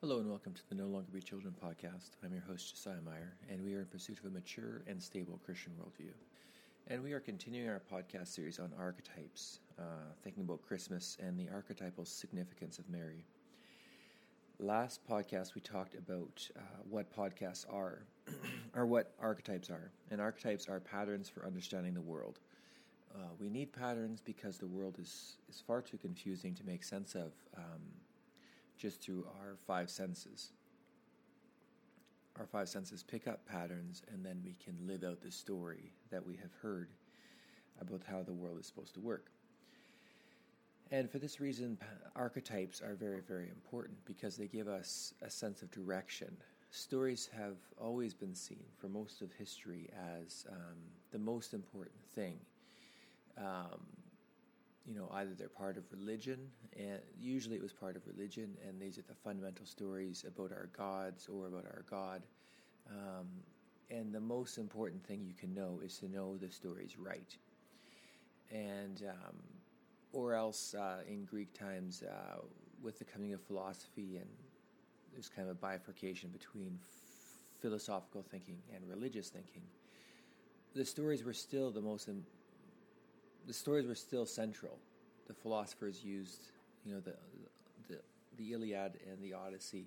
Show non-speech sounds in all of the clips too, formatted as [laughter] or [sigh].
Hello and welcome to the No Longer Be Children podcast. I'm your host, Josiah Meyer, and we are in pursuit of a mature and stable Christian worldview. And we are continuing our podcast series on archetypes, uh, thinking about Christmas and the archetypal significance of Mary. Last podcast, we talked about uh, what podcasts are, [clears throat] or what archetypes are. And archetypes are patterns for understanding the world. Uh, we need patterns because the world is, is far too confusing to make sense of. Um, just through our five senses. Our five senses pick up patterns, and then we can live out the story that we have heard about how the world is supposed to work. And for this reason, archetypes are very, very important because they give us a sense of direction. Stories have always been seen for most of history as um, the most important thing. Um, you know, either they're part of religion, and usually it was part of religion, and these are the fundamental stories about our gods or about our God. Um, and the most important thing you can know is to know the stories right. And, um, or else uh, in Greek times, uh, with the coming of philosophy, and there's kind of a bifurcation between philosophical thinking and religious thinking, the stories were still the most the stories were still central. The philosophers used, you know, the the the Iliad and the Odyssey.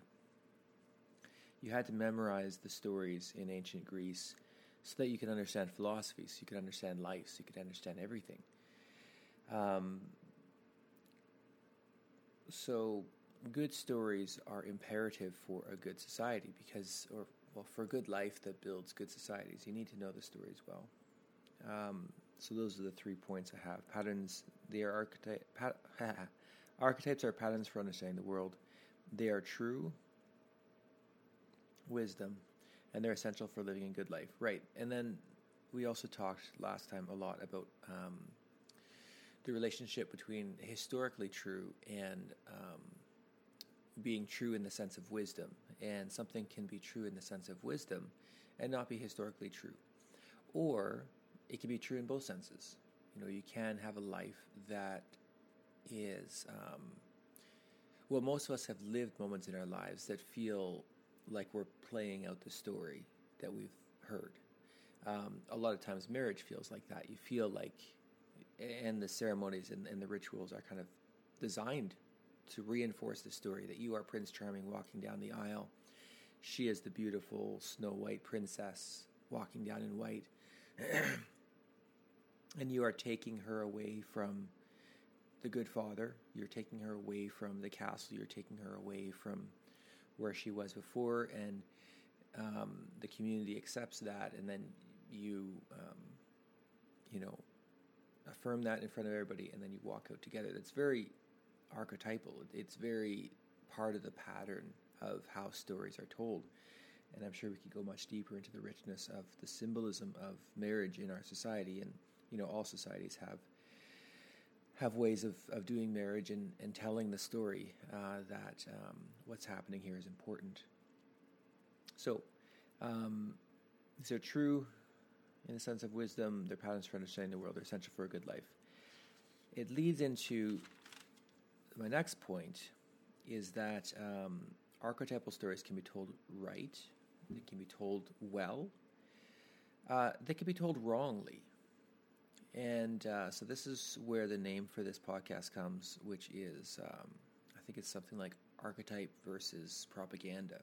You had to memorize the stories in ancient Greece so that you could understand philosophy, so you could understand life, so you could understand everything. Um, so, good stories are imperative for a good society because, or well, for a good life that builds good societies, you need to know the stories well. Um, so those are the three points I have. Patterns, they are archetype, pat, [laughs] archetypes are patterns for understanding the world. They are true wisdom, and they're essential for living a good life. Right, and then we also talked last time a lot about um, the relationship between historically true and um, being true in the sense of wisdom. And something can be true in the sense of wisdom and not be historically true. Or it can be true in both senses. You know, you can have a life that is, um, well, most of us have lived moments in our lives that feel like we're playing out the story that we've heard. Um, a lot of times, marriage feels like that. You feel like, and the ceremonies and, and the rituals are kind of designed to reinforce the story that you are Prince Charming walking down the aisle. She is the beautiful Snow White princess walking down in white. [clears throat] and you are taking her away from the good father. You're taking her away from the castle. You're taking her away from where she was before, and um, the community accepts that, and then you, um, you know, affirm that in front of everybody, and then you walk out together. That's very archetypal. It's very part of the pattern of how stories are told. And I'm sure we could go much deeper into the richness of the symbolism of marriage in our society and you know all societies have have ways of, of doing marriage and, and telling the story uh, that um, what's happening here is important. So, um, these are true in the sense of wisdom. They're patterns for understanding the world. They're essential for a good life. It leads into my next point is that um, archetypal stories can be told right, they can be told well, uh, they can be told wrongly. And uh, so this is where the name for this podcast comes, which is um, I think it's something like archetype versus propaganda.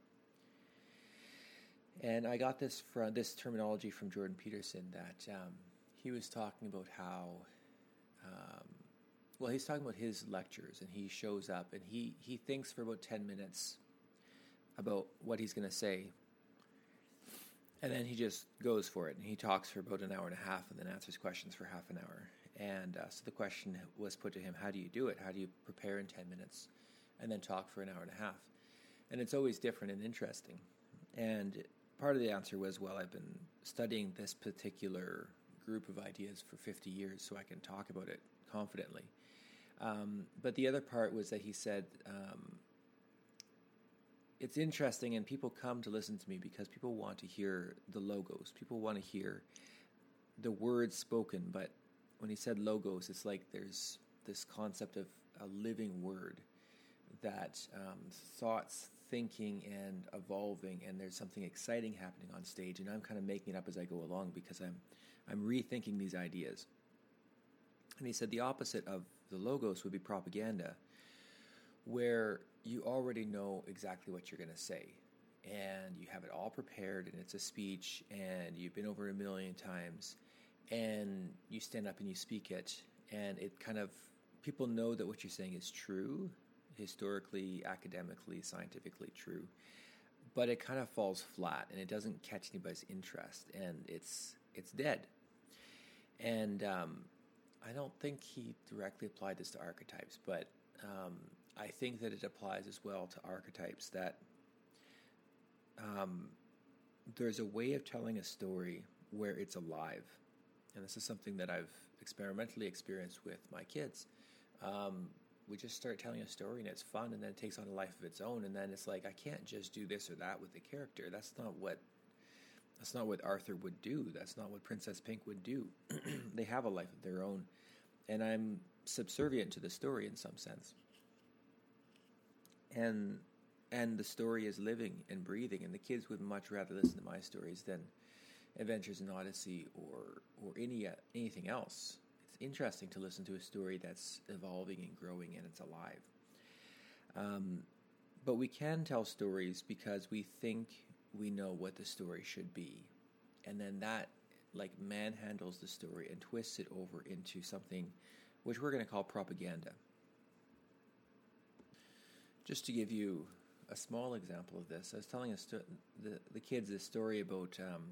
And I got this from this terminology from Jordan Peterson that um, he was talking about how, um, well, he's talking about his lectures, and he shows up and he he thinks for about ten minutes about what he's going to say, and then he just goes for it, and he talks for about an hour and a half, and then answers questions for half an hour. And uh, so the question was put to him: How do you do it? How do you prepare in ten minutes, and then talk for an hour and a half? And it's always different and interesting. And part of the answer was, well, I've been studying this particular group of ideas for 50 years, so I can talk about it confidently. Um, but the other part was that he said, um, it's interesting, and people come to listen to me because people want to hear the logos. People want to hear the words spoken. But when he said logos, it's like there's this concept of a living word that um, thoughts thinking and evolving, and there's something exciting happening on stage, and I'm kind of making it up as I go along because I'm I'm rethinking these ideas. And he said the opposite of the logos would be propaganda, where you already know exactly what you're going to say, and you have it all prepared, and it's a speech, and you've been over it a million times, and you stand up and you speak it, and it kind of people know that what you're saying is true, historically, academically, scientifically true, but it kind of falls flat and it doesn't catch anybody's interest, and it's it's dead. And um, I don't think he directly applied this to archetypes, but um, I think that it applies as well to archetypes that um, there's a way of telling a story where it's alive. And this is something that I've experimentally experienced with my kids. Um, we just start telling a story and it's fun and then it takes on a life of its own and then it's like I can't just do this or that with the character. That's not what that's not what Arthur would do. That's not what Princess Pink would do. [clears throat] they have a life of their own. And I'm subservient to the story in some sense. And and the story is living and breathing and the kids would much rather listen to my stories than Adventures in Odyssey or or any uh, anything else. It's interesting to listen to a story that's evolving and growing and it's alive. Um, but we can tell stories because we think we know what the story should be, and then that like manhandles the story and twists it over into something which we're going to call propaganda. Just to give you a small example of this, I was telling sto- the the kids this story about um,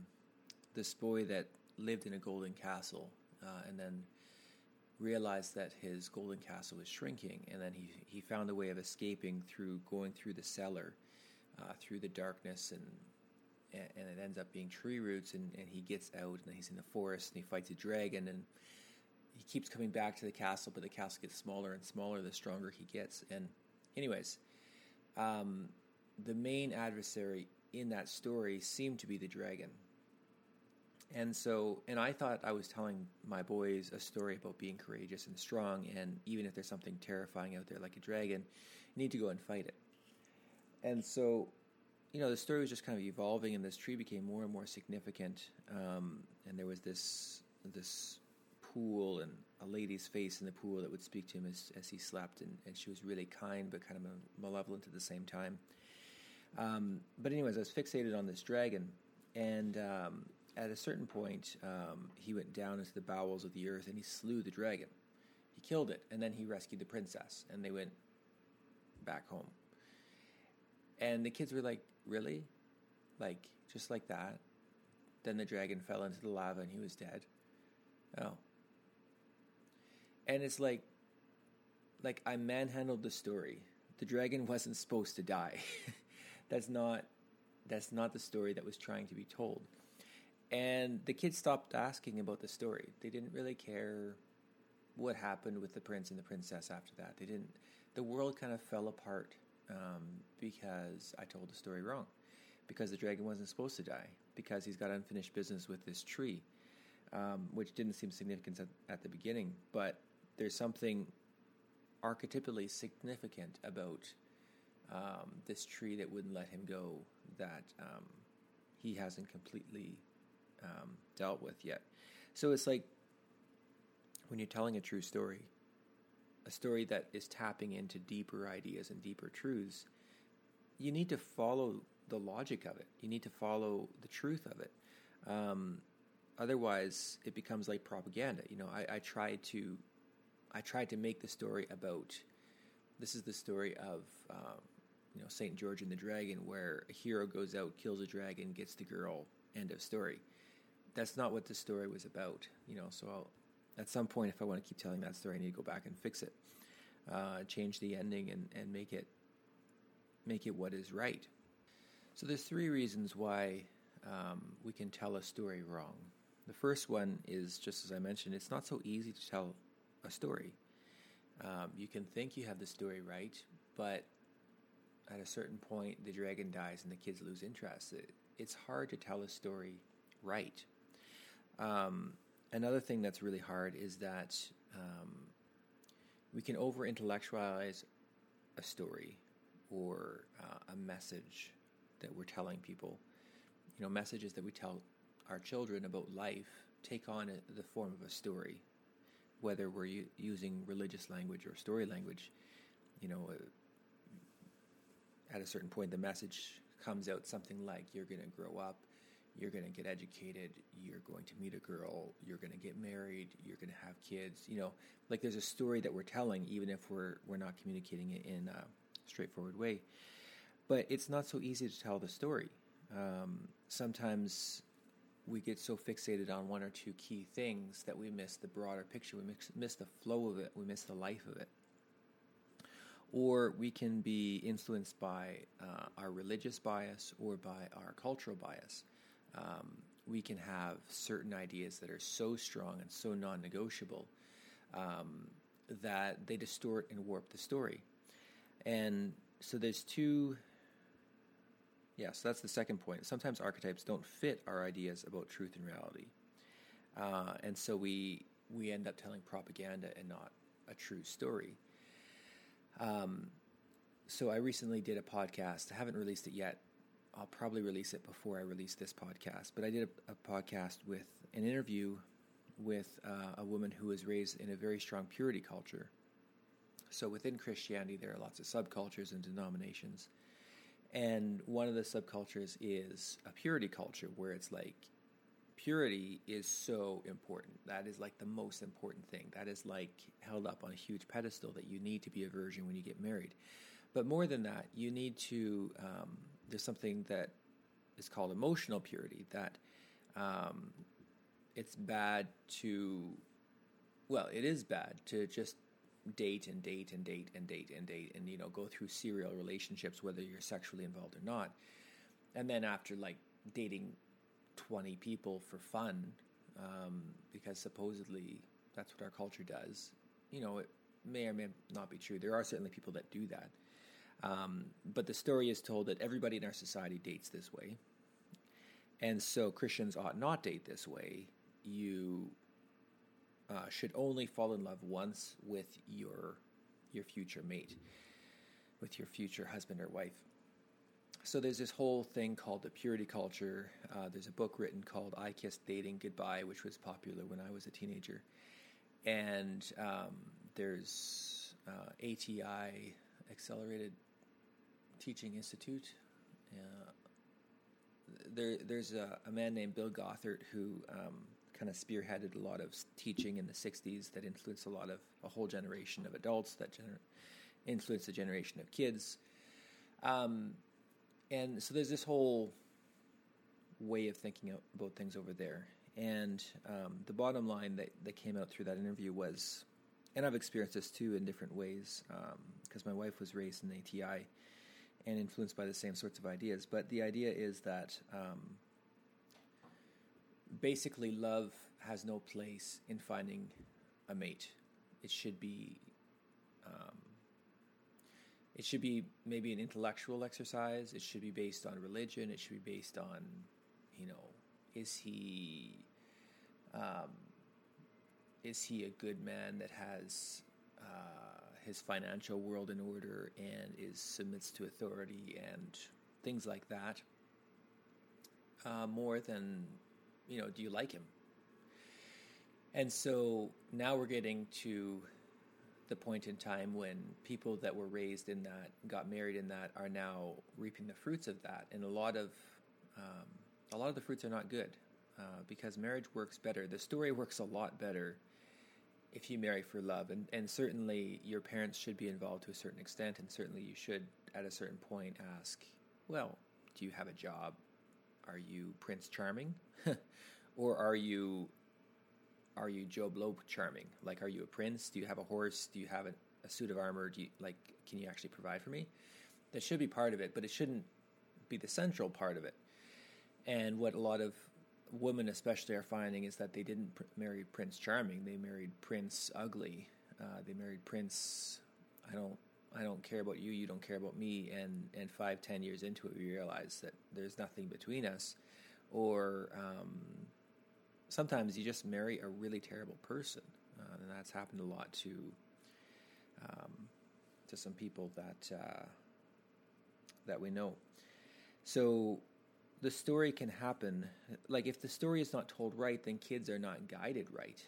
this boy that lived in a golden castle uh, and then realized that his golden castle was shrinking, and then he he found a way of escaping through going through the cellar, uh, through the darkness, and and it ends up being tree roots, and, and he gets out, and he's in the forest, and he fights a dragon, and he keeps coming back to the castle, but the castle gets smaller and smaller the stronger he gets. And, anyways, um, the main adversary in that story seemed to be the dragon. And so, and I thought I was telling my boys a story about being courageous and strong, and even if there's something terrifying out there like a dragon, you need to go and fight it. And so, you know, the story was just kind of evolving, and this tree became more and more significant. Um, and there was this this pool and a lady's face in the pool that would speak to him as, as he slept, and, and she was really kind but kind of malevolent at the same time. Um, but anyways, I was fixated on this dragon, and um, at a certain point, um, he went down into the bowels of the earth and he slew the dragon. He killed it, and then he rescued the princess, and they went back home. And the kids were like, "Really? Like just like that?" Then the dragon fell into the lava and he was dead. Oh. And it's like, like I manhandled the story. The dragon wasn't supposed to die. [laughs] that's not, that's not the story that was trying to be told. And the kids stopped asking about the story. They didn't really care what happened with the prince and the princess after that. They didn't. The world kind of fell apart um, because I told the story wrong. Because the dragon wasn't supposed to die. Because he's got unfinished business with this tree, um, which didn't seem significant at, at the beginning. But there's something archetypally significant about um, this tree that wouldn't let him go that um, he hasn't completely um, dealt with yet. So it's like when you're telling a true story, a story that is tapping into deeper ideas and deeper truths, you need to follow the logic of it. You need to follow the truth of it. Um, otherwise, it becomes like propaganda. You know, I, I to, I tried to make the story about. This is the story of, um, you know, Saint George and the Dragon, where a hero goes out, kills a dragon, gets the girl. End of story that's not what the story was about, you know. So I'll, at some point, if I want to keep telling that story, I need to go back and fix it, uh, change the ending, and, and make it make it what is right. So there's three reasons why um, we can tell a story wrong. The first one is just as I mentioned, it's not so easy to tell a story. Um, you can think you have the story right, but at a certain point, the dragon dies and the kids lose interest. It, it's hard to tell a story right. Um, another thing that's really hard is that um, we can over intellectualize a story. or uh, a message that we're telling people. You know, messages that we tell our children about life take on a, the form of a story, whether we're u- using religious language or story language. You know, uh, at a certain point, the message comes out something like, You're going to grow up, you're going to get educated, you're going to meet a girl, you're going to get married, you're going to have kids. You know, like there's a story that we're telling, even if we're, we're not communicating it in a straightforward way. But it's not so easy to tell the story. Um, sometimes we get so fixated on one or two key things that we miss the broader picture. We miss, miss the flow of it. We miss the life of it or we can be influenced by uh, our religious bias or by our cultural bias. Um, we can have certain ideas that are so strong and so non negotiable um, that they distort and warp the story. And so there's two. Yeah, so that's the second point. Sometimes archetypes don't fit our ideas about truth and reality. Uh, and so we, we end up telling propaganda and not a true story. Um, so I recently did a podcast. I haven't released it yet. I'll probably release it before I release this podcast. But I did a, a podcast with an interview with uh, a woman who was raised in a very strong purity culture. So within Christianity, there are lots of subcultures and denominations. And one of the subcultures is a purity culture where it's like purity is so important. That is like the most important thing. That is like held up on a huge pedestal that you need to be a virgin when you get married. But more than that, you need to, um, there's something that is called emotional purity that um, it's bad to, well, it is bad to just date and date and date and date and date and, you know, go through serial relationships, whether you're sexually involved or not. And then after like dating 20 people for fun um, because supposedly that's what our culture does. You know, it may or may not be true. There are certainly people that do that. Um, but the story is told that everybody in our society dates this way. And so Christians ought not date this way. You uh, should only fall in love once with your your future mate, with your future husband or wife so there's this whole thing called the purity culture. Uh, there's a book written called "I Kissed Dating Goodbye," which was popular when I was a teenager, and um, there's uh, ATI Accelerated Teaching Institute. Uh, there, there's a, a, man named Bill Gothard who um, kind of spearheaded a lot of teaching in the '60s that influenced a lot of a whole generation of adults that gener- influenced a generation of kids. Um, and so there's this whole way of thinking about things over there. And um, the bottom line that, that came out through that interview was, and I've experienced this too in different ways, because um, my wife was raised in ATI and influenced by the same sorts of ideas. But the idea is that um, basically love has no place in finding a mate. It should be um, it should be maybe an intellectual exercise. It should be based on religion. It should be based on, you know, is he, um, is he a good man that has uh, his financial world in order and is submits to authority and things like that. Uh, more than, you know, do you like him? And so now we're getting to the point in time when people that were raised in that, got married in that, are now reaping the fruits of that, and a lot of um, a lot of the fruits are not good uh, because marriage works better. The story works a lot better if you marry for love, and and certainly your parents should be involved to a certain extent, and certainly you should at a certain point ask, well, do you have a job? Are you Prince Charming, [laughs] or are you are you Joe Blow charming? Like, are you a prince? Do you have a horse? Do you have a, a suit of armor? Do you like? Can you actually provide for me? That should be part of it, but it shouldn't be the central part of it. And what a lot of women, especially, are finding is that they didn't pr- marry Prince Charming. They married Prince Ugly. Uh, they married Prince. I don't. I don't care about you. You don't care about me. And and five, ten years into it, we realize that there's nothing between us, or um, sometimes you just marry a really terrible person, uh, and that's happened a lot to um, to some people that uh, that we know. So the story can happen. Like if the story is not told right, then kids are not guided right.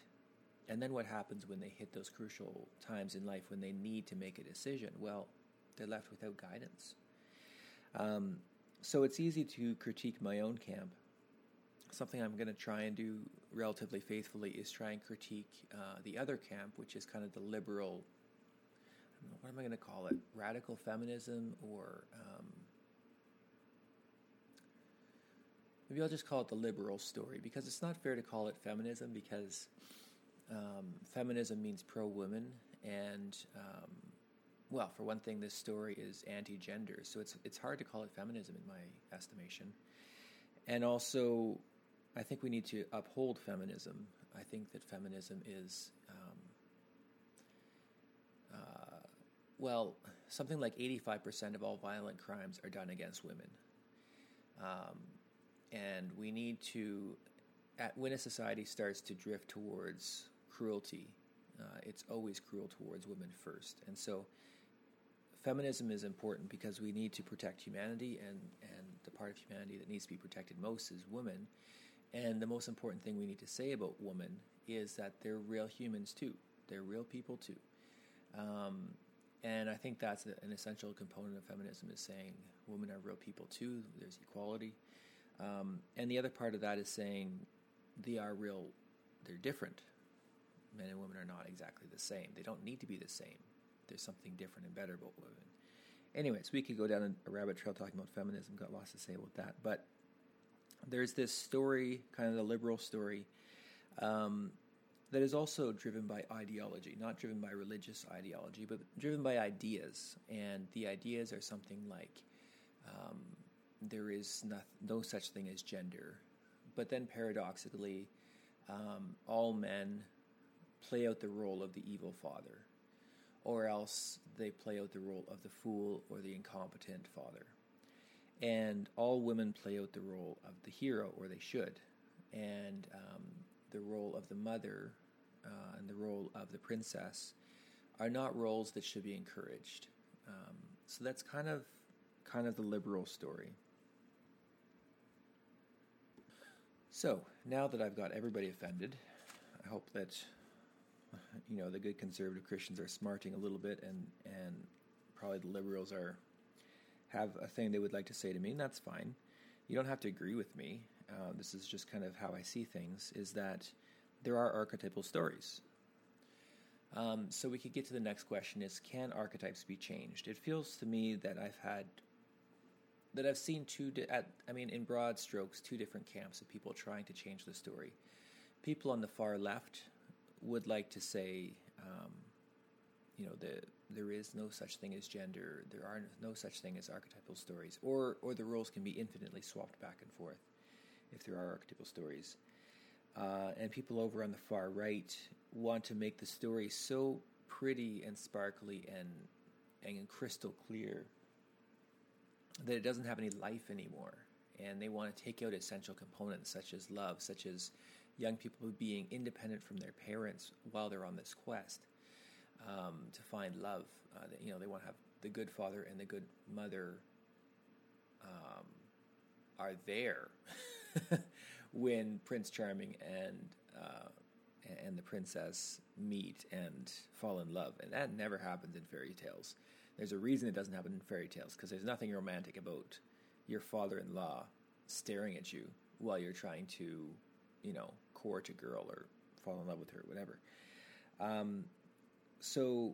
And then what happens when they hit those crucial times in life when they need to make a decision? Well, they're left without guidance. Um, so it's easy to critique my own camp. Something I'm going to try and do relatively faithfully is try and critique uh, the other camp, which is kind of the liberal. What am I going to call it? Radical feminism, or um, maybe I'll just call it the liberal story because it's not fair to call it feminism because um, feminism means pro women, and um, well, for one thing, this story is anti gender, so it's it's hard to call it feminism in my estimation. And also, I think we need to uphold feminism. I think that feminism is, um, uh, well, something like 85% of all violent crimes are done against women. Um, and we need to, at, when a society starts to drift towards cruelty. Uh, it's always cruel towards women first. And so feminism is important because we need to protect humanity, and, and the part of humanity that needs to be protected most is women. And the most important thing we need to say about women is that they're real humans too. They're real people too. Um, and I think that's an essential component of feminism is saying women are real people too. There's equality. Um, and the other part of that is saying they are real, they're different men and women are not exactly the same. They don't need to be the same. There's something different and better about women. Anyways, we could go down a rabbit trail talking about feminism. Got lots to say about that, but there's this story, kind of the liberal story, um, that is also driven by ideology, not driven by religious ideology, but driven by ideas. And the ideas are something like um, there is no, no such thing as gender, but then paradoxically, um, all men play out the role of the evil father, or else they play out the role of the fool or the incompetent father. And all women play out the role of the hero, or they should. And um, the role of the mother uh, and the role of the princess are not roles that should be encouraged. Um, so that's kind of kind of the liberal story. So now that I've got everybody offended, I hope that you know the good conservative Christians are smarting a little bit, and and probably the liberals are have a thing they would like to say to me, and that's fine. You don't have to agree with me. Uh, this is just kind of how I see things. Is that there are archetypal stories. Um, so we could get to the next question: Is can archetypes be changed? It feels to me that I've had that I've seen two. Di- at, I mean, in broad strokes, two different camps of people trying to change the story. People on the far left would like to say, um, you know, the, there is no such thing as gender. There are no such thing as archetypal stories, or or the roles can be infinitely swapped back and forth if there are archetypal stories. Uh, and people over on the far right want to make the story so pretty and sparkly and and crystal clear that it doesn't have any life anymore. And they want to take out essential components such as love, such as young people being independent from their parents while they're on this quest um, to find love. Uh, you know, they want to have the good father and the good mother um, are there [laughs] when Prince Charming and uh, and the princess meet and fall in love, and that never happens in fairy tales. There's a reason it doesn't happen in fairy tales because there's nothing romantic about your father-in-law staring at you while you're trying to, you know, court a girl or fall in love with her, whatever. Um, so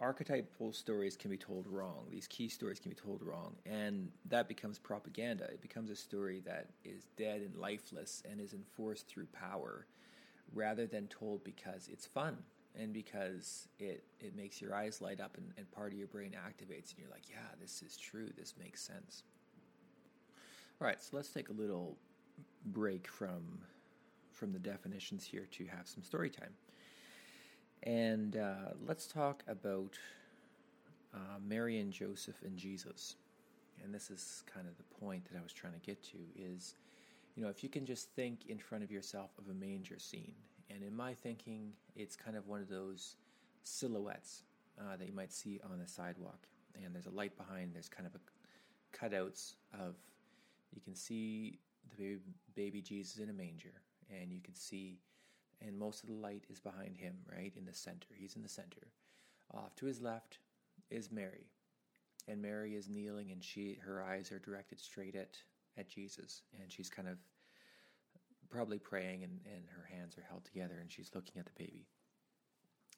archetypal stories can be told wrong. These key stories can be told wrong, and that becomes propaganda. It becomes a story that is dead and lifeless and is enforced through power, rather than told because it's fun and because it it makes your eyes light up and, and part of your brain activates, and you're like, yeah, this is true. This makes sense. All right, so let's take a little break from from the definitions here to have some story time. And uh, let's talk about uh, Mary and Joseph and Jesus. And this is kind of the point that I was trying to get to is, you know, if you can just think in front of yourself of a manger scene. And in my thinking, it's kind of one of those silhouettes uh, that you might see on the sidewalk. And there's a light behind, there's kind of a cutouts of you can see the baby, baby Jesus in a manger, and you can see, and most of the light is behind him, right in the center. He's in the center. Off to his left is Mary, and Mary is kneeling, and she her eyes are directed straight at at Jesus, and she's kind of probably praying, and, and her hands are held together, and she's looking at the baby.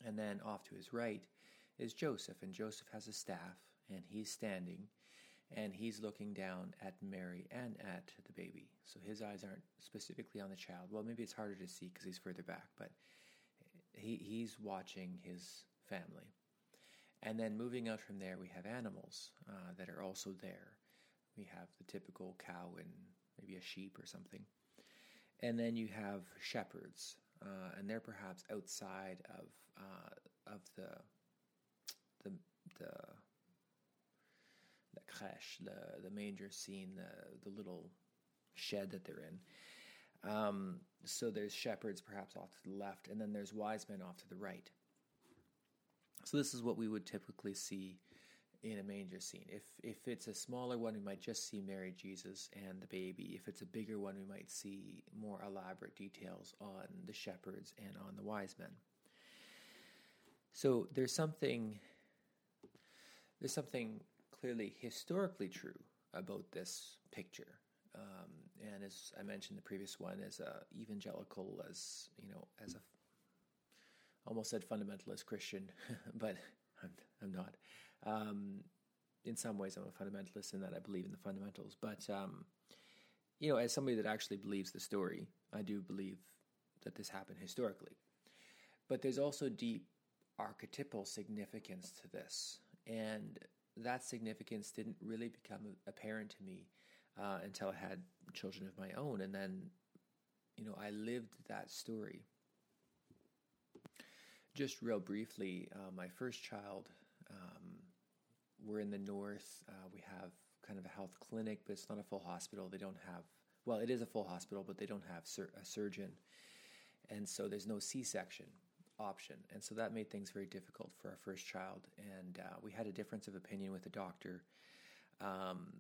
And then off to his right is Joseph, and Joseph has a staff, and he's standing, and he's looking down at Mary and at the baby. So his eyes aren't specifically on the child. Well, maybe it's harder to see because he's further back, but he, he's watching his family. And then moving out from there, we have animals uh, that are also there. We have the typical cow and maybe a sheep or something. And then you have shepherds, uh, and they're perhaps outside of uh, of the the the the crèche, the the manger scene, the the little shed that they're in. Um, so there's shepherds perhaps off to the left, and then there's wise men off to the right. So this is what we would typically see in a manger scene. If if it's a smaller one, we might just see Mary, Jesus, and the baby. If it's a bigger one, we might see more elaborate details on the shepherds and on the wise men. So there's something there's something clearly historically true about this picture. Um, and as I mentioned, the previous one, as a evangelical, as you know, as a almost said fundamentalist Christian, [laughs] but I'm, I'm not. Um, in some ways, I'm a fundamentalist in that I believe in the fundamentals. But um, you know, as somebody that actually believes the story, I do believe that this happened historically. But there's also deep archetypal significance to this, and that significance didn't really become apparent to me uh, until I had children of my own, and then you know I lived that story. Just real briefly, uh, my first child um, we're in the north. Uh, we have kind of a health clinic, but it's not a full hospital. They don't have, well, it is a full hospital, but they don't have sur- a surgeon. And so there's no C section option. And so that made things very difficult for our first child. And uh, we had a difference of opinion with the doctor. Um,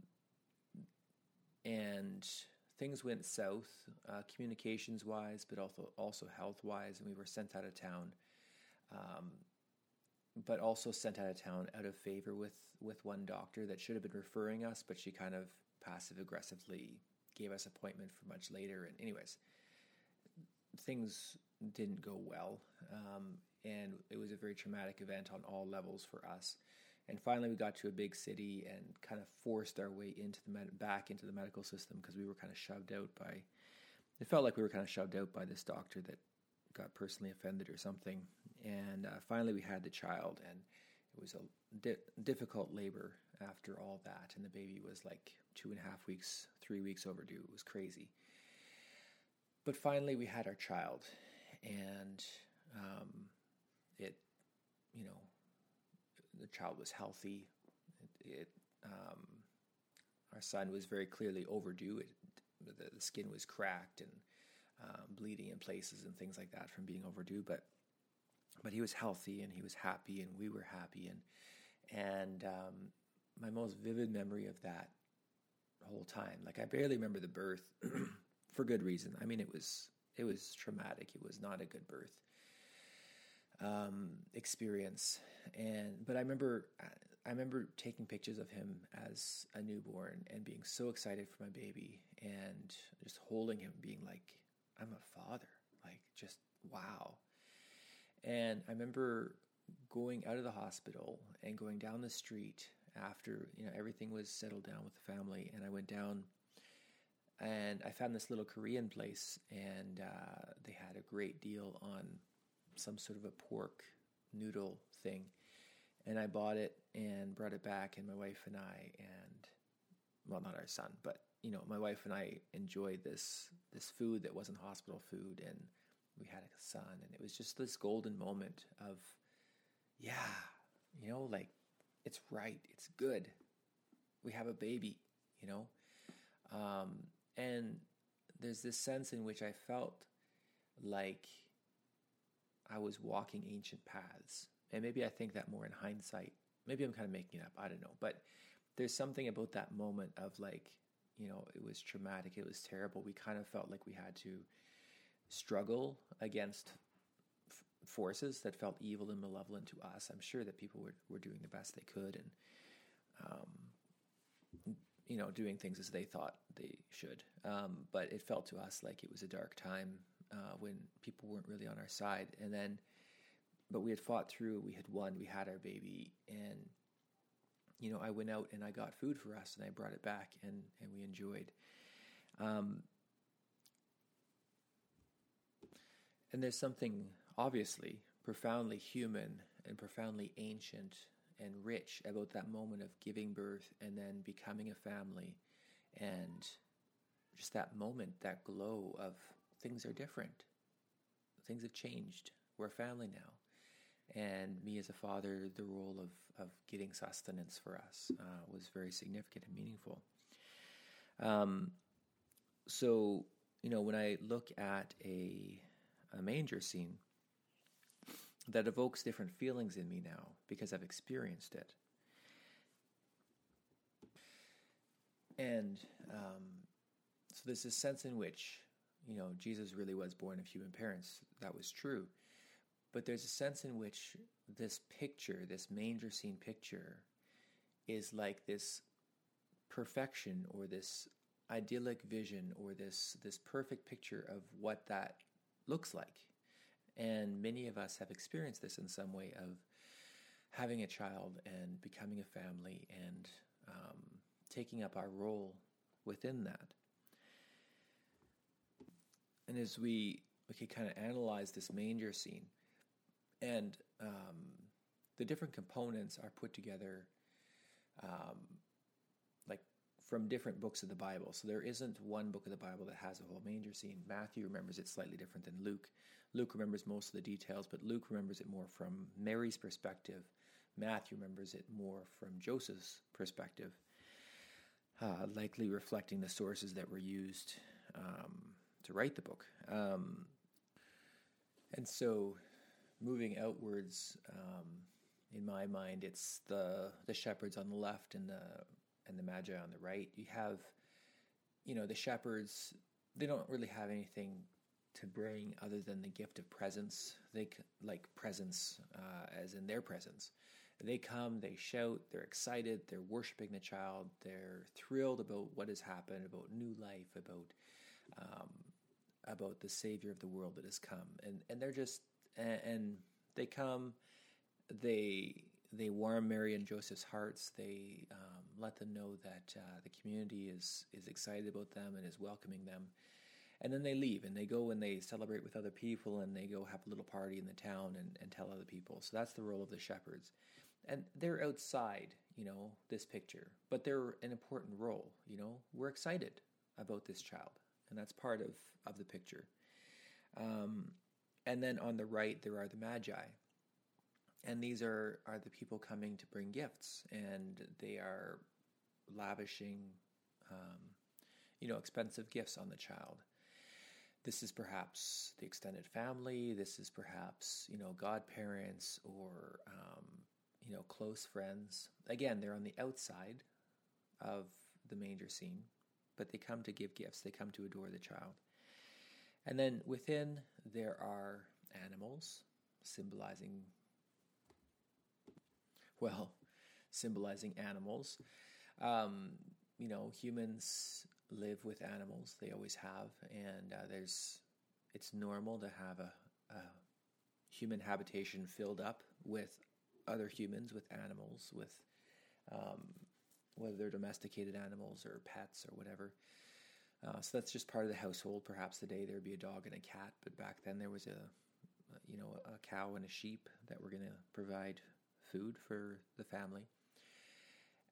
and things went south, uh, communications wise, but also, also health wise. And we were sent out of town. Um, but also sent out of town out of favor with with one doctor that should have been referring us, but she kind of passive aggressively gave us appointment for much later. And anyways, things didn't go well, um, and it was a very traumatic event on all levels for us. And finally, we got to a big city and kind of forced our way into the med- back into the medical system because we were kind of shoved out by. It felt like we were kind of shoved out by this doctor that got personally offended or something. And uh, finally, we had the child, and it was a di- difficult labor after all that. And the baby was like two and a half weeks, three weeks overdue. It was crazy. But finally, we had our child, and um, it, you know, the child was healthy. It, it um, our son was very clearly overdue. It, the, the skin was cracked and um, bleeding in places and things like that from being overdue. But but he was healthy and he was happy and we were happy and and um, my most vivid memory of that whole time, like I barely remember the birth [clears throat] for good reason. I mean, it was it was traumatic. It was not a good birth um, experience. And but I remember I remember taking pictures of him as a newborn and being so excited for my baby and just holding him, being like, I'm a father. Like, just wow. And I remember going out of the hospital and going down the street after you know everything was settled down with the family, and I went down and I found this little Korean place, and uh, they had a great deal on some sort of a pork noodle thing, and I bought it and brought it back, and my wife and I, and well, not our son, but you know, my wife and I enjoyed this this food that wasn't hospital food, and we had a son, and it was just this golden moment of, yeah, you know, like it's right, it's good, we have a baby, you know, um, and there's this sense in which I felt like I was walking ancient paths, and maybe I think that more in hindsight. Maybe I'm kind of making it up. I don't know, but there's something about that moment of like, you know, it was traumatic, it was terrible. We kind of felt like we had to struggle against f- forces that felt evil and malevolent to us. I'm sure that people were, were doing the best they could and, um, you know, doing things as they thought they should. Um, but it felt to us like it was a dark time uh, when people weren't really on our side. And then, but we had fought through, we had won, we had our baby, and you know, I went out and I got food for us and I brought it back and, and we enjoyed. Um, and there's something obviously profoundly human and profoundly ancient and rich about that moment of giving birth and then becoming a family and just that moment, that glow of things are different. Things have changed. We're a family now and me as a father, the role of, of getting sustenance for us uh, was very significant and meaningful. Um, so, you know, when I look at a, a manger scene, that evokes different feelings in me now because I've experienced it. And um, so there's a sense in which, you know, Jesus really was born of human parents. That was true. But there's a sense in which this picture, this manger scene picture, is like this perfection or this idyllic vision or this this perfect picture of what that looks like. And many of us have experienced this in some way of having a child and becoming a family and um, taking up our role within that. And as we we can kind of analyze this manger scene, and um, the different components are put together um, like from different books of the Bible. So there isn't one book of the Bible that has a whole manger scene. Matthew remembers it slightly different than Luke. Luke remembers most of the details, but Luke remembers it more from Mary's perspective. Matthew remembers it more from Joseph's perspective, uh, likely reflecting the sources that were used um, to write the book. Um, and so moving outwards, um, in my mind, it's the the shepherds on the left and the and the magi on the right. You have, you know, the shepherds. They don't really have anything to bring other than the gift of presence. They like presence, uh, as in their presence. They come, they shout, they're excited, they're worshiping the child, they're thrilled about what has happened, about new life, about um, about the Savior of the world that has come, and and they're just and, and they come, they they warm Mary and Joseph's hearts. They um, let them know that uh, the community is is excited about them and is welcoming them. And then they leave and they go and they celebrate with other people and they go have a little party in the town and, and tell other people. So that's the role of the shepherds. And they're outside, you know, this picture, but they're an important role. You know, we're excited about this child, and that's part of, of the picture. Um, and then on the right, there are the Magi. And these are, are the people coming to bring gifts, and they are lavishing, um, you know, expensive gifts on the child. This is perhaps the extended family. This is perhaps, you know, godparents or, um, you know, close friends. Again, they're on the outside of the manger scene, but they come to give gifts. They come to adore the child. And then within there are animals symbolizing, well, symbolizing animals. Um, you know, humans live with animals, they always have, and uh, there's it's normal to have a, a human habitation filled up with other humans, with animals, with um, whether they're domesticated animals or pets or whatever. Uh, so that's just part of the household. Perhaps today there'd be a dog and a cat, but back then there was a, you know, a cow and a sheep that were going to provide food for the family.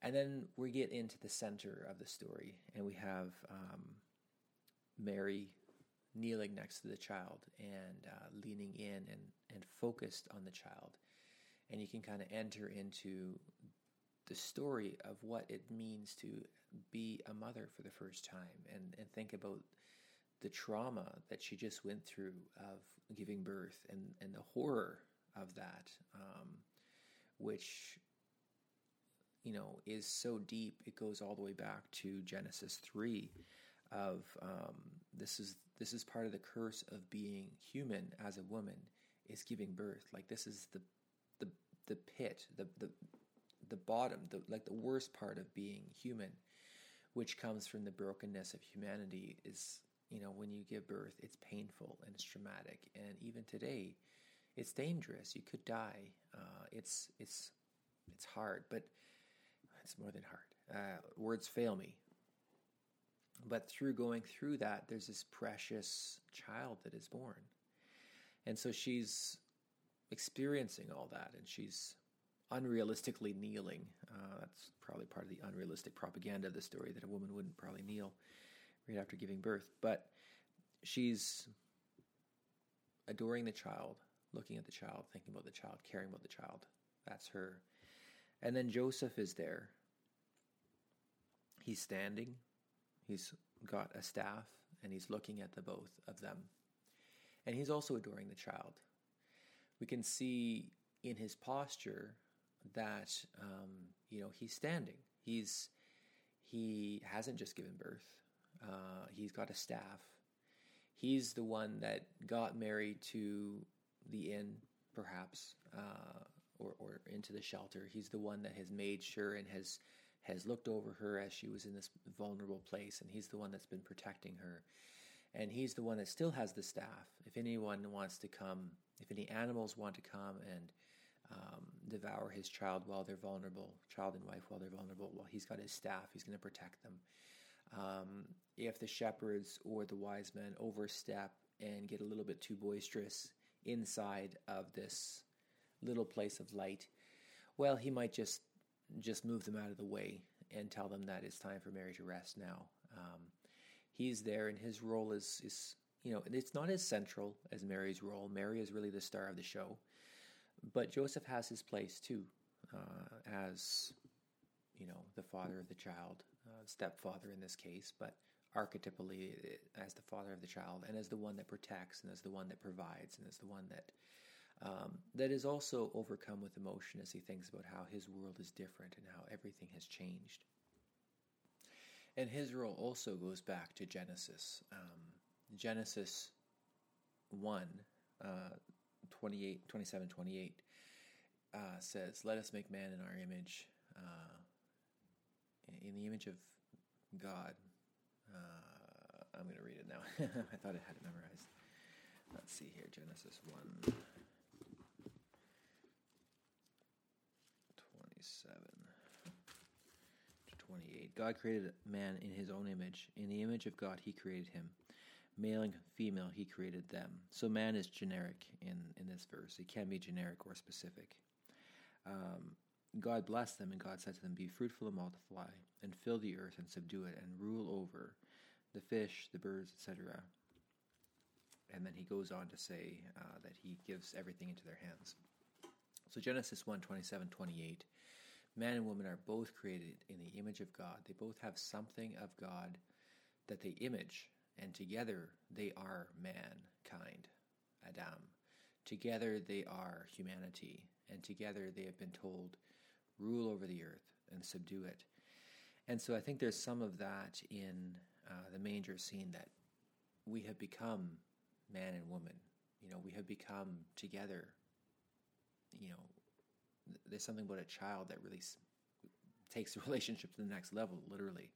And then we get into the center of the story, and we have um, Mary kneeling next to the child and uh, leaning in and, and focused on the child. And you can kind of enter into the story of what it means to be a mother for the first time and, and think about the trauma that she just went through of giving birth and, and the horror of that, um, which you know, is so deep. It goes all the way back to Genesis three. Of um, this is this is part of the curse of being human as a woman is giving birth. Like this is the the the pit, the the the bottom, the like the worst part of being human, which comes from the brokenness of humanity. Is you know when you give birth, it's painful and it's traumatic, and even today, it's dangerous. You could die. Uh, it's it's it's hard, but it's more than hard. Uh, words fail me. But through going through that, there's this precious child that is born. And so she's experiencing all that, and she's unrealistically kneeling. Uh, that's probably part of the unrealistic propaganda of the story that a woman wouldn't probably kneel right after giving birth. But she's adoring the child, looking at the child, thinking about the child, caring about the child. That's her. And then Joseph is there. He's standing, he's got a staff, and he's looking at the both of them. And he's also adoring the child. We can see in his posture that um, you know he's standing. He's he hasn't just given birth. Uh, he's got a staff. He's the one that got married to the inn, perhaps, uh, or or into the shelter. He's the one that has made sure and has has looked over her as she was in this vulnerable place, and he's the one that's been protecting her. And he's the one that still has the staff. If anyone wants to come, if any animals want to come and um, devour his child while they're vulnerable, child and wife while they're vulnerable, well, he's got his staff, he's going to protect them. Um, if the shepherds or the wise men overstep and get a little bit too boisterous inside of this little place of light, well, he might just just move them out of the way and tell them that it's time for Mary to rest now. Um, he's there, and his role is is you know it's not as central as Mary's role. Mary is really the star of the show, but Joseph has his place too, uh, as you know the father of the child, uh, stepfather in this case, but archetypally as the father of the child, and as the one that protects, and as the one that provides, and as the one that um, that is also overcome with emotion as he thinks about how his world is different and how everything has changed. And his role also goes back to Genesis. Um, Genesis 1, uh, 28, 27, 28 uh, says, Let us make man in our image, uh, in the image of God. Uh, I'm going to read it now. [laughs] I thought I had it memorized. Let's see here Genesis 1. 27 to 28. God created man in his own image. In the image of God, he created him. Male and female, he created them. So man is generic in, in this verse. It can be generic or specific. Um, God blessed them, and God said to them, Be fruitful and multiply, and fill the earth and subdue it, and rule over the fish, the birds, etc. And then he goes on to say uh, that he gives everything into their hands. So Genesis 1 27, 28 Man and woman are both created in the image of God. They both have something of God that they image, and together they are mankind, Adam. Together they are humanity, and together they have been told, rule over the earth and subdue it. And so I think there's some of that in uh, the manger scene that we have become man and woman. You know, we have become together, you know, there's something about a child that really takes [laughs] the relationship to the next level, literally.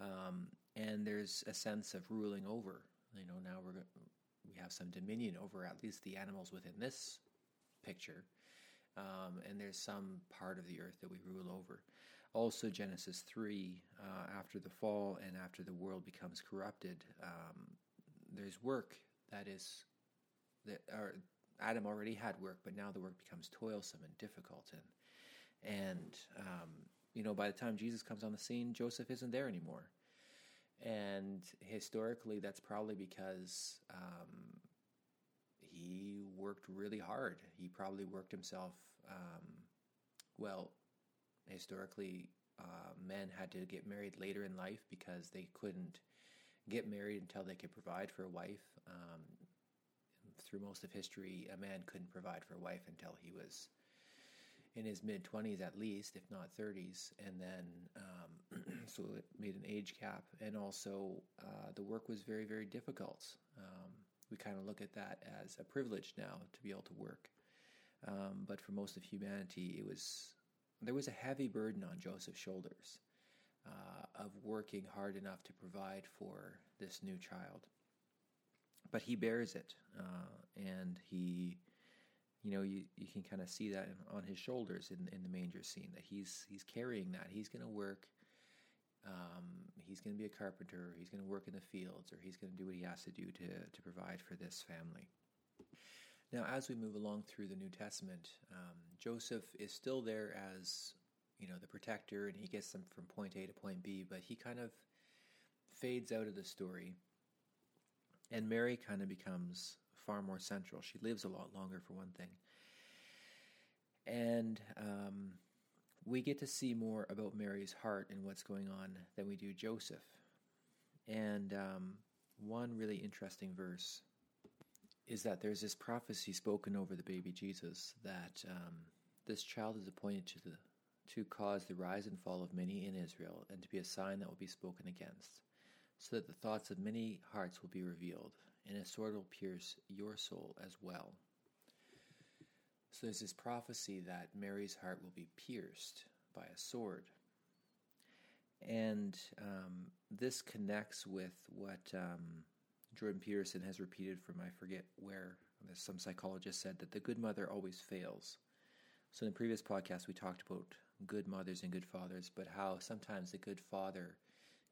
Um, and there's a sense of ruling over. You know, now we're we have some dominion over at least the animals within this picture, um, and there's some part of the earth that we rule over. Also, Genesis three, uh, after the fall and after the world becomes corrupted, um, there's work that is that are Adam already had work, but now the work becomes toilsome and difficult. And, and um, you know, by the time Jesus comes on the scene, Joseph isn't there anymore. And historically, that's probably because um, he worked really hard. He probably worked himself, um, well, historically, uh, men had to get married later in life because they couldn't get married until they could provide for a wife. Um, through most of history, a man couldn't provide for a wife until he was in his mid 20s at least, if not 30s, and then um, [clears throat] so it made an age cap. and also uh, the work was very very difficult. Um, we kind of look at that as a privilege now to be able to work, um, but for most of humanity, it was there was a heavy burden on Joseph's shoulders uh, of working hard enough to provide for this new child. But he bears it, uh, and he you know, you, you can kind of see that on his shoulders in, in the manger scene that he's he's carrying that. He's going to work. Um, he's going to be a carpenter. He's going to work in the fields, or he's going to do what he has to do to to provide for this family. Now, as we move along through the New Testament, um, Joseph is still there as you know the protector, and he gets them from point A to point B, but he kind of fades out of the story, and Mary kind of becomes far more central. She lives a lot longer, for one thing. And um, we get to see more about Mary's heart and what's going on than we do Joseph. And um, one really interesting verse is that there's this prophecy spoken over the baby Jesus that um, this child is appointed to the to cause the rise and fall of many in Israel, and to be a sign that will be spoken against, so that the thoughts of many hearts will be revealed and a sword will pierce your soul as well. So there's this prophecy that Mary's heart will be pierced by a sword. And um, this connects with what um, Jordan Peterson has repeated from I forget where. Some psychologist said that the good mother always fails. So in the previous podcast, we talked about good mothers and good fathers, but how sometimes the good father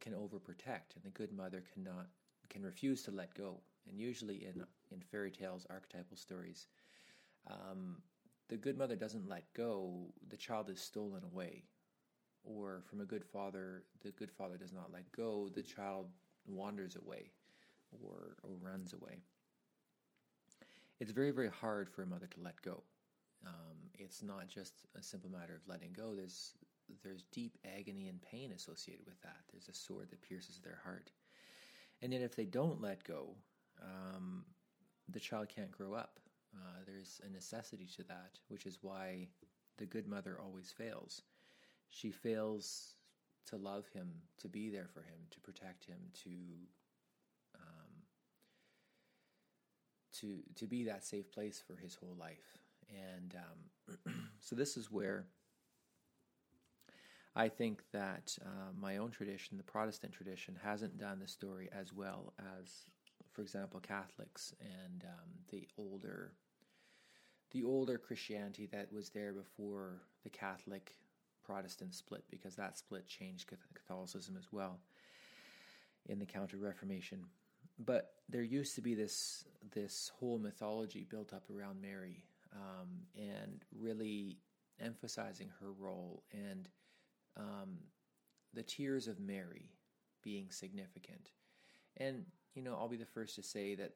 can overprotect and the good mother cannot can refuse to let go and usually in in fairy tales, archetypal stories, um, the good mother doesn't let go; the child is stolen away, or from a good father, the good father does not let go; the child wanders away, or or runs away. It's very very hard for a mother to let go. Um, it's not just a simple matter of letting go. There's there's deep agony and pain associated with that. There's a sword that pierces their heart. And yet, if they don't let go, um, the child can't grow up. Uh, there's a necessity to that, which is why the good mother always fails. She fails to love him, to be there for him, to protect him, to um, to to be that safe place for his whole life. And um, [clears throat] so this is where I think that uh, my own tradition, the Protestant tradition, hasn't done the story as well as for example, Catholics and um, the older the older Christianity that was there before the Catholic Protestant split, because that split changed Catholicism as well in the Counter Reformation. But there used to be this this whole mythology built up around Mary, um, and really emphasizing her role and um, the tears of Mary being significant. And you know, I'll be the first to say that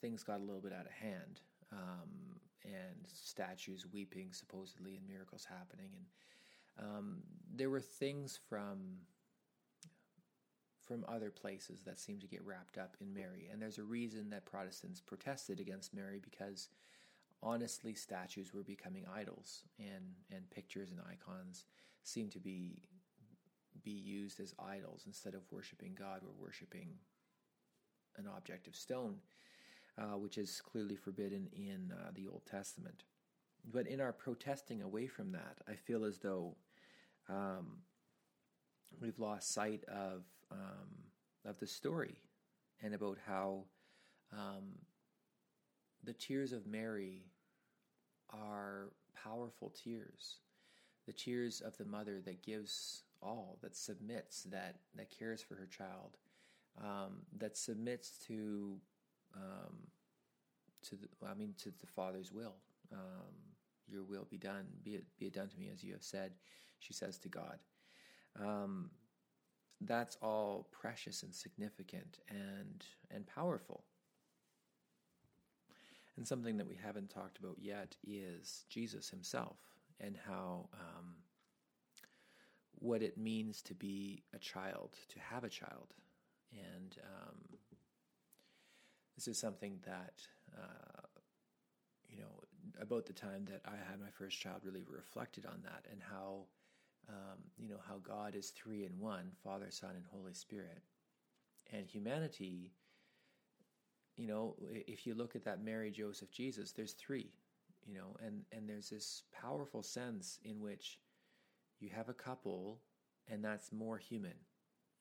things got a little bit out of hand, um, and statues weeping supposedly, and miracles happening, and um, there were things from from other places that seemed to get wrapped up in Mary, and there's a reason that Protestants protested against Mary because honestly, statues were becoming idols, and and pictures and icons seemed to be be used as idols instead of worshiping God. We're worshiping an object of stone, uh, which is clearly forbidden in uh, the Old Testament. But in our protesting away from that, I feel as though um, we've lost sight of um, of the story and about how um, the tears of Mary are powerful tears, the tears of the mother that gives all, that submits, that that cares for her child, um, that submits to um, to the, I mean to the Father's will. Um, your will be done. Be it be it done to me as you have said. She says to God. Um, that's all precious and significant and and powerful. And something that we haven't talked about yet is Jesus Himself and how um, what it means to be a child, to have a child, and um, this is something that, uh, you know, about the time that I had my first child, really reflected on that and how, um, you know, how God is three in one Father, Son, and Holy Spirit. And humanity, you know, if you look at that Mary, Joseph, Jesus, there's three, you know, and, and there's this powerful sense in which you have a couple and that's more human.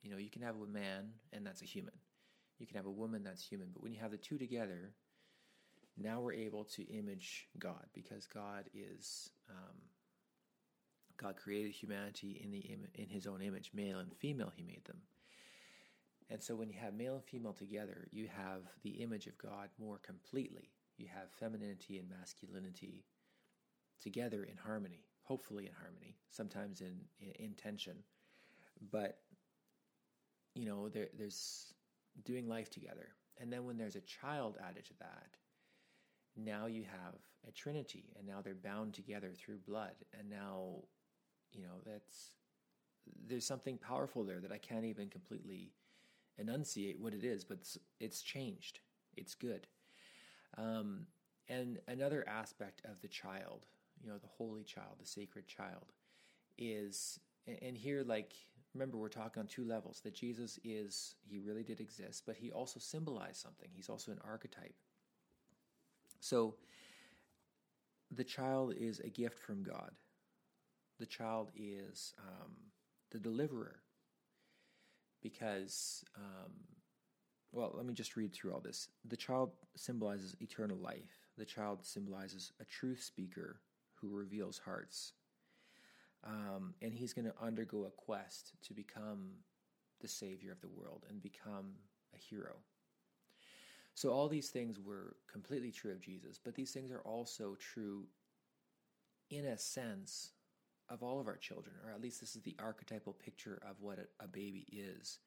You know, you can have a man and that's a human. You can have a woman that's human. But when you have the two together, now we're able to image God because God is um, God created humanity in the in His own image, male and female. He made them, and so when you have male and female together, you have the image of God more completely. You have femininity and masculinity together in harmony, hopefully in harmony, sometimes in in, in tension, but you know there, there's doing life together, and then when there's a child added to that now you have a trinity and now they're bound together through blood. And now you know that's there's something powerful there that i can't even completely enunciate what it is but it's, it's changed. It's good um, and another aspect of the child you know the holy child the sacred child is and here like remember we're talking on two levels that jesus is he really did exist but he also symbolized something he's also an archetype so the child is a gift from God. The child is um, the deliverer. Because, um, well, let me just read through all this. The child symbolizes eternal life. The child symbolizes a truth speaker who reveals hearts. Um, and he's going to undergo a quest to become the savior of the world and become a hero. So all these things were completely true of Jesus, but these things are also true in a sense of all of our children, or at least this is the archetypal picture of what a, baby is.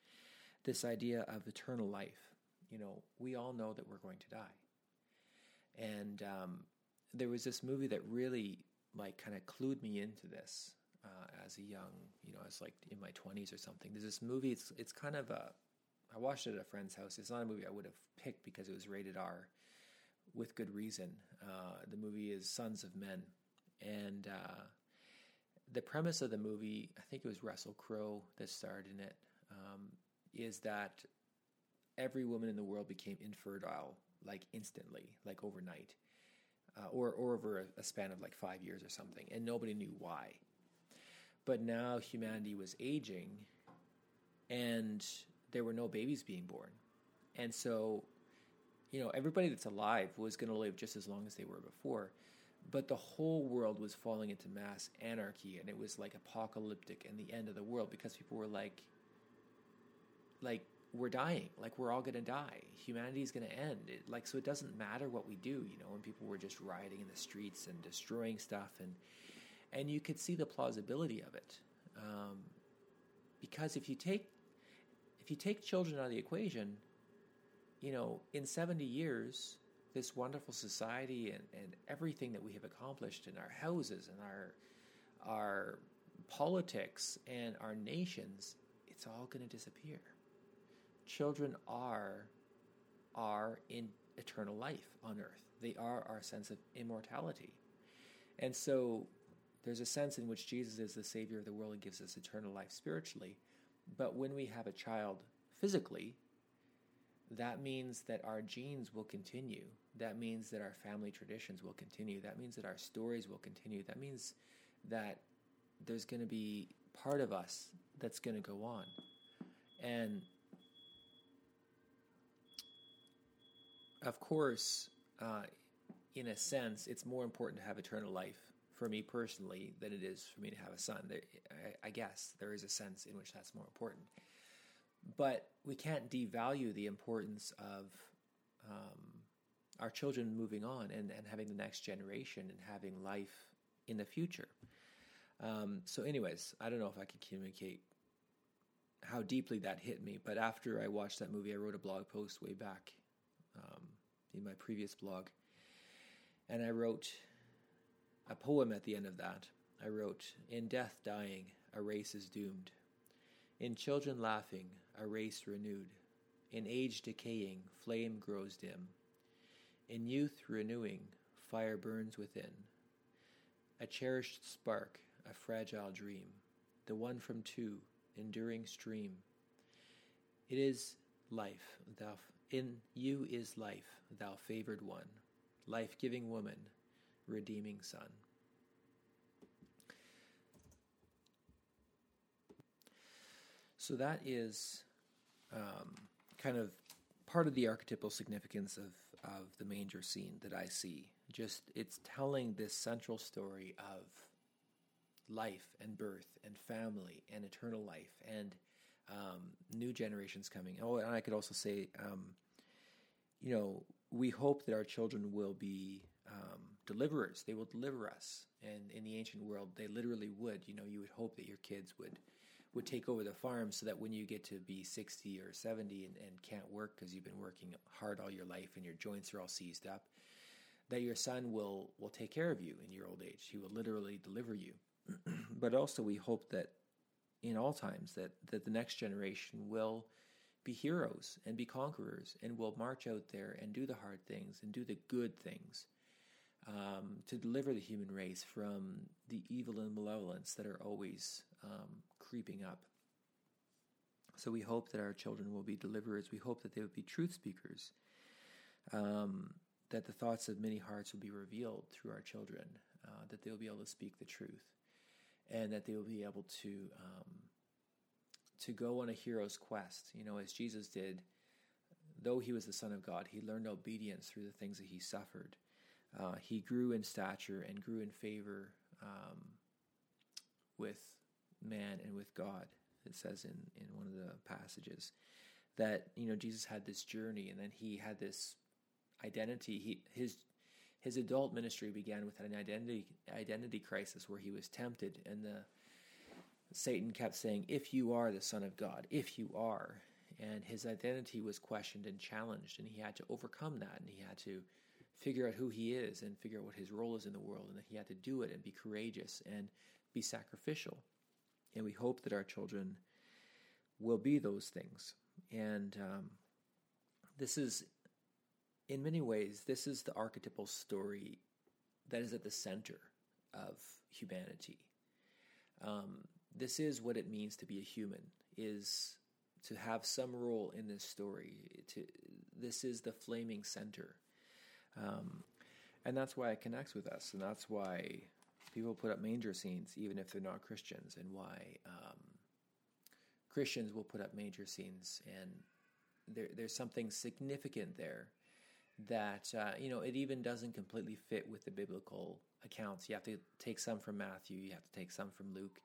This idea of eternal life. You know, we all know that we're going to die. And um, there was this movie that really, like, kind of clued me into this uh, as a young, you know, I was like in my 20s or something. There's this movie, it's, it's kind of a, I watched it at a friend's house. It's not a movie I would have picked because it was rated R, with good reason. Uh, the movie is Sons of Men, and uh, the premise of the movie, I think it was Russell Crowe that starred in it, um, is that every woman in the world became infertile like instantly, like overnight, uh, or or over a, a span of like five years or something, and nobody knew why. But now humanity was aging, and there were no babies being born. And so, you know, everybody that's alive was going to live just as long as they were before. But the whole world was falling into mass anarchy and it was like apocalyptic and the end of the world because people were like, like, we're dying. Like, we're all going to die. Humanity is going to end. It, like, so it doesn't matter what we do, you know, and people were just rioting in the streets and destroying stuff. And, and you could see the plausibility of it. Um, because if you take if you take children out of the equation, you know, in 70 years, this wonderful society and, and everything that we have accomplished in our houses and our our politics and our nations, it's all going to disappear. Children are are in eternal life on earth. They are our sense of immortality. And so there's a sense in which Jesus is the savior of the world and gives us eternal life spiritually. But when we have a child physically, that means that our genes will continue. That means that our family traditions will continue. That means that our stories will continue. That means that there's going to be part of us that's going to go on. And of course, uh, in a sense, it's more important to have eternal life for me personally than it is for me to have a son. I, guess there is a sense in which that's more important. But we can't devalue the importance of um, our children moving on and, and having the next generation and having life in the future. Um, so, anyways, I don't know if I can communicate how deeply that hit me, but after I watched that movie, I wrote a blog post way back in my previous blog. And I wrote a poem at the end of that. I wrote, In death dying, a race is doomed. In children laughing, a race renewed. In age decaying, flame grows dim. In youth renewing, fire burns within. A cherished spark, a fragile dream, the one from two, enduring stream. It is life, thou in you is life, thou favored one, life giving woman, redeeming son. So that is um, kind of part of the archetypal significance of, of the manger scene that I see. Just it's telling this central story of life and birth and family and eternal life and um, new generations coming. Oh, and I could also say, um, you know, we hope that our children will be um, deliverers. They will deliver us. And in the ancient world, they literally would. You know, you would hope that your kids would would take over the farm so that when you get to be 60 or 70 and, and can't work because you've been working hard all your life and your joints are all seized up, that your son will, will take care of you in your old age. He will literally deliver you. [clears throat] but also, we hope that in all times that, that the next generation will be heroes and be conquerors and will march out there and do the hard things and do the good things um, to deliver the human race from the evil and malevolence that are always um, creeping up. So we hope that our children will be deliverers. We hope that they will be truth speakers. Um, that the thoughts of many hearts will be revealed through our children. Uh, that they will be able to speak the truth, and that they will be able to um, to go on a hero's quest. You know, as Jesus did. Though he was the Son of God, he learned obedience through the things that he suffered. Uh, he grew in stature and grew in favor um, with man and with God. It says in, in one of the passages that you know Jesus had this journey, and then he had this identity. He his his adult ministry began with an identity identity crisis where he was tempted, and the Satan kept saying, "If you are the Son of God, if you are," and his identity was questioned and challenged, and he had to overcome that, and he had to figure out who he is and figure out what his role is in the world, and that he had to do it and be courageous and be sacrificial. And we hope that our children will be those things. And um, this is, in many ways, this is the archetypal story that is at the center of humanity. Um, this is what it means to be a human, is to have some role in this story. To, this is the flaming center. Um, and that's why it connects with us, and that's why people put up manger scenes even if they're not Christians, and why um, Christians will put up manger scenes, and there, there's something significant there that uh, you know it even doesn't completely fit with the biblical accounts. You have to take some from Matthew, you have to take some from Luke.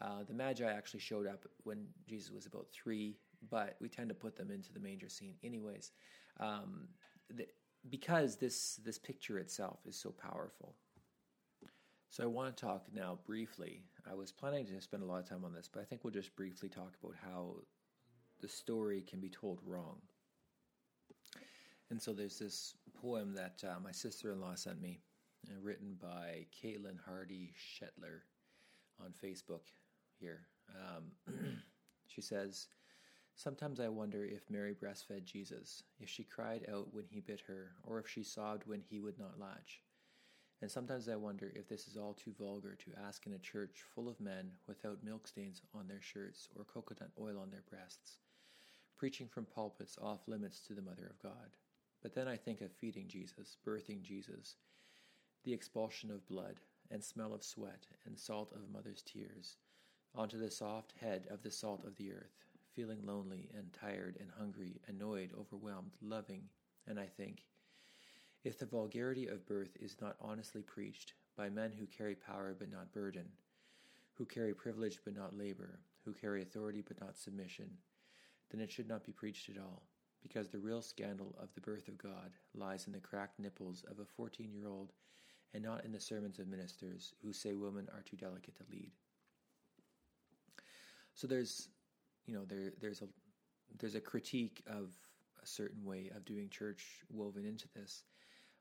Uh, the Magi actually showed up when Jesus was about three, but we tend to put them into the manger scene anyways, um, the, because this this picture itself is so powerful. So I want to talk now briefly. I was planning to spend a lot of time on this, but I think we'll just briefly talk about how the story can be told wrong. And so there's this poem that uh, my sister-in-law sent me, uh, written by Kaitlin Hardy Shetler on Facebook here. Um, [clears throat] she says, Sometimes I wonder if Mary breastfed Jesus, if she cried out when he bit her, or if she sobbed when he would not latch. And sometimes I wonder if this is all too vulgar to ask in a church full of men without milk stains on their shirts or coconut oil on their breasts, preaching from pulpits off limits to the Mother of God. But then I think of feeding Jesus, birthing Jesus, the expulsion of blood, and smell of sweat, and salt of mother's tears, onto the soft head of the salt of the earth, feeling lonely and tired and hungry, annoyed, overwhelmed, loving, and I think, if the vulgarity of birth is not honestly preached by men who carry power but not burden, who carry privilege but not labor, who carry authority but not submission, then it should not be preached at all, because the real scandal of the birth of God lies in the cracked nipples of a 14 year old and not in the sermons of ministers who say women are too delicate to lead. So there's, you know, there there's a there's a critique of a certain way of doing church woven into this,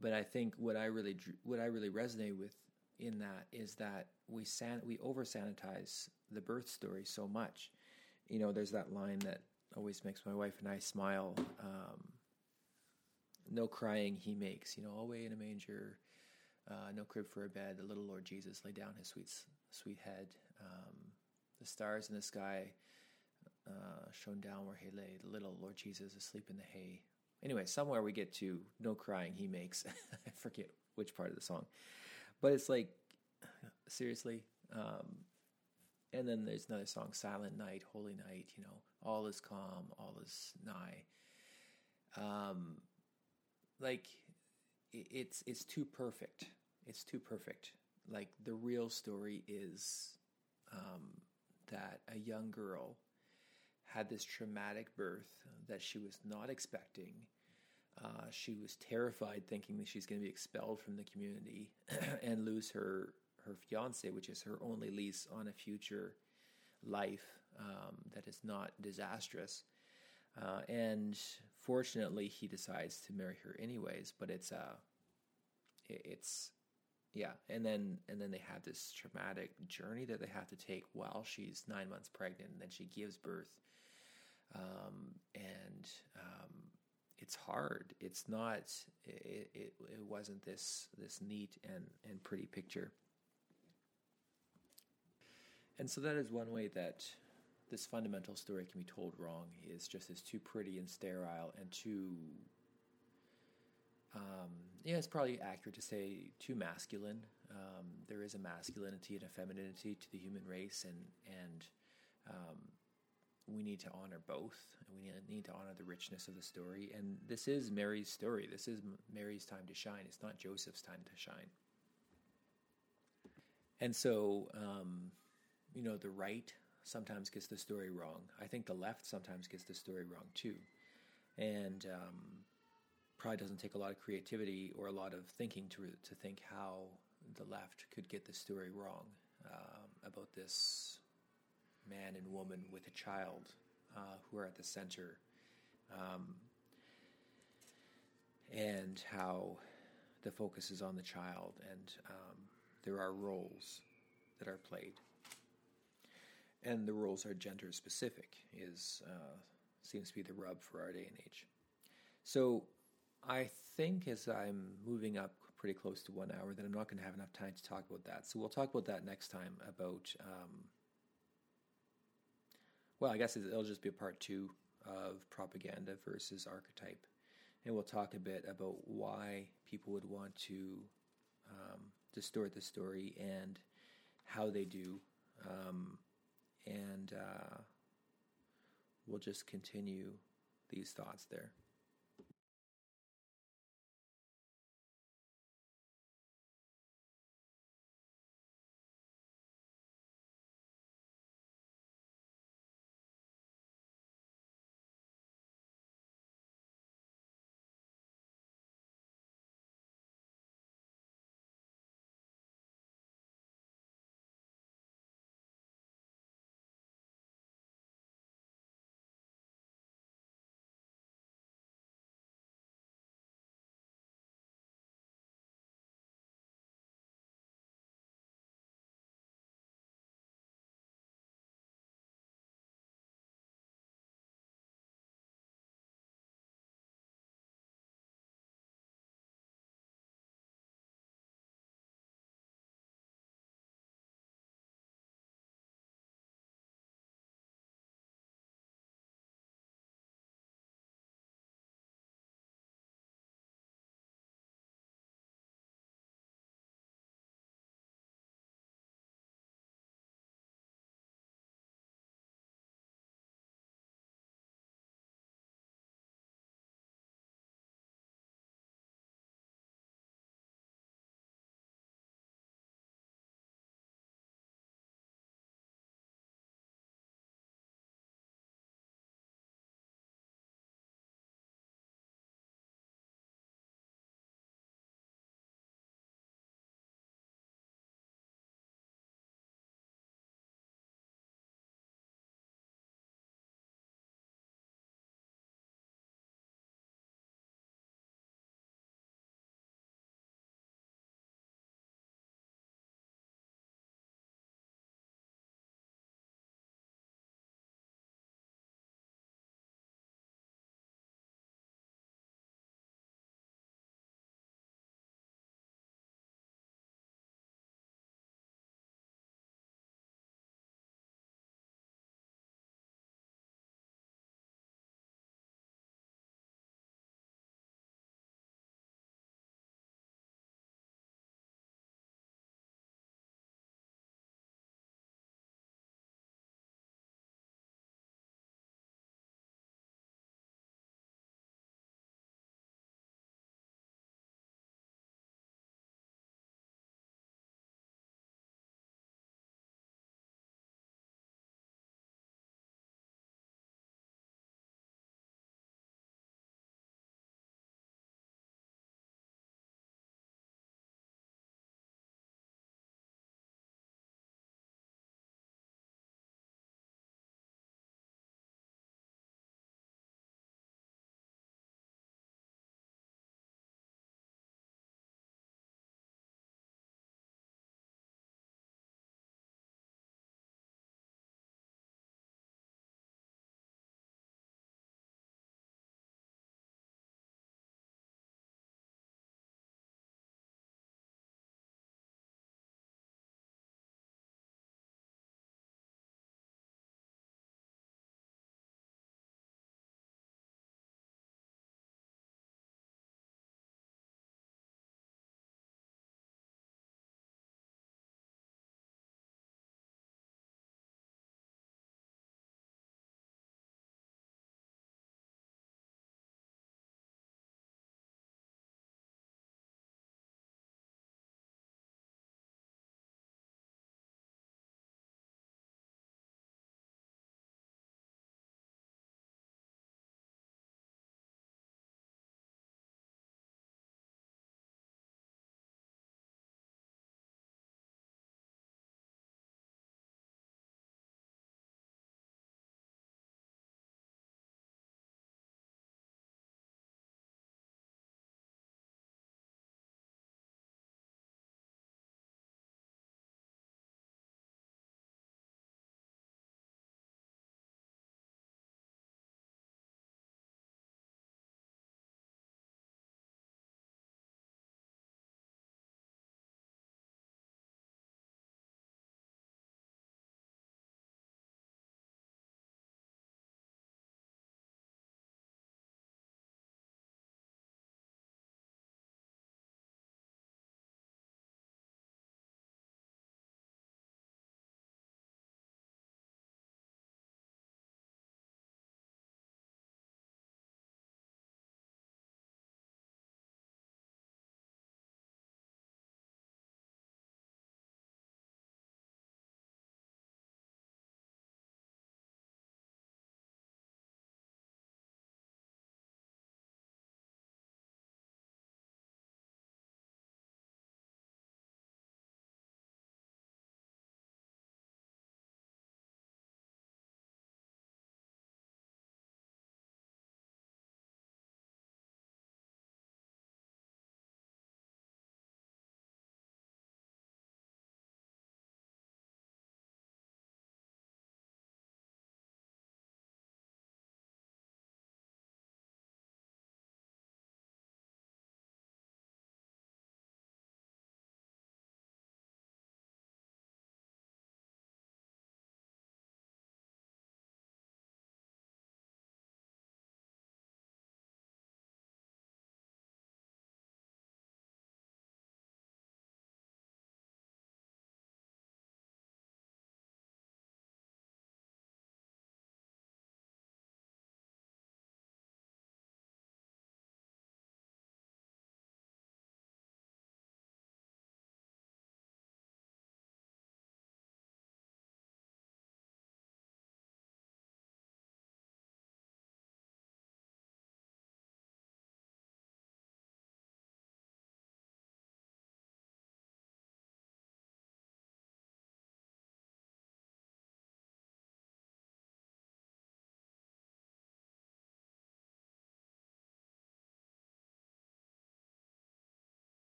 but I think what I really what I really resonate with in that is that we san- we over sanitize the birth story so much. You know, there's that line that always makes my wife and I smile. Um, no crying he makes, you know, away in a manger, Uh, no crib for a bed. The little Lord Jesus lay down his sweet, sweet head. Um, the stars in the sky uh, shone down where he lay. The little Lord Jesus asleep in the hay. Anyway, somewhere we get to no crying he makes. [laughs] I forget which part of the song, but it's like seriously. Um, and then there's another song, Silent Night, Holy Night. You know, all is calm, all is nigh. Um, like it's it's too perfect. It's too perfect. Like the real story is um, that a young girl had this traumatic birth that she was not expecting. Uh, she was terrified, thinking that she's going to be expelled from the community [clears throat] and lose her her fiance, which is her only lease on a future life um, that is not disastrous. Uh, and fortunately, he decides to marry her anyways. But it's uh, it's yeah, and then and then they have this traumatic journey that they have to take while she's nine months pregnant, and then she gives birth, um, and um, it's hard. It's not. It, it, it wasn't this this neat and and pretty picture. And so that is one way that this fundamental story can be told wrong is just as too pretty and sterile and too um, yeah it's probably accurate to say too masculine. Um, there is a masculinity and a femininity to the human race and and um, we need to honor both. We need to honor the richness of the story. And this is mary's story. This is mary's time to shine. It's not joseph's time to shine. And so um, you know the right sometimes gets the story wrong. I think the left sometimes gets the story wrong too, and um, probably doesn't take a lot of creativity or a lot of thinking to to think how the left could get the story wrong um, about this man and woman with a child uh, who are at the center, um, and how the focus is on the child, and um, there are roles that are played and the rules are gender specific is uh, seems to be the rub for our day and age. So I think as I'm moving up pretty close to one hour that I'm not going to have enough time to talk about that. So we'll talk about that next time about. Um, well, I guess it'll just be a part two of propaganda versus archetype, and we'll talk a bit about why people would want to um, distort the story and how they do. Um, and uh, we'll just continue these thoughts there.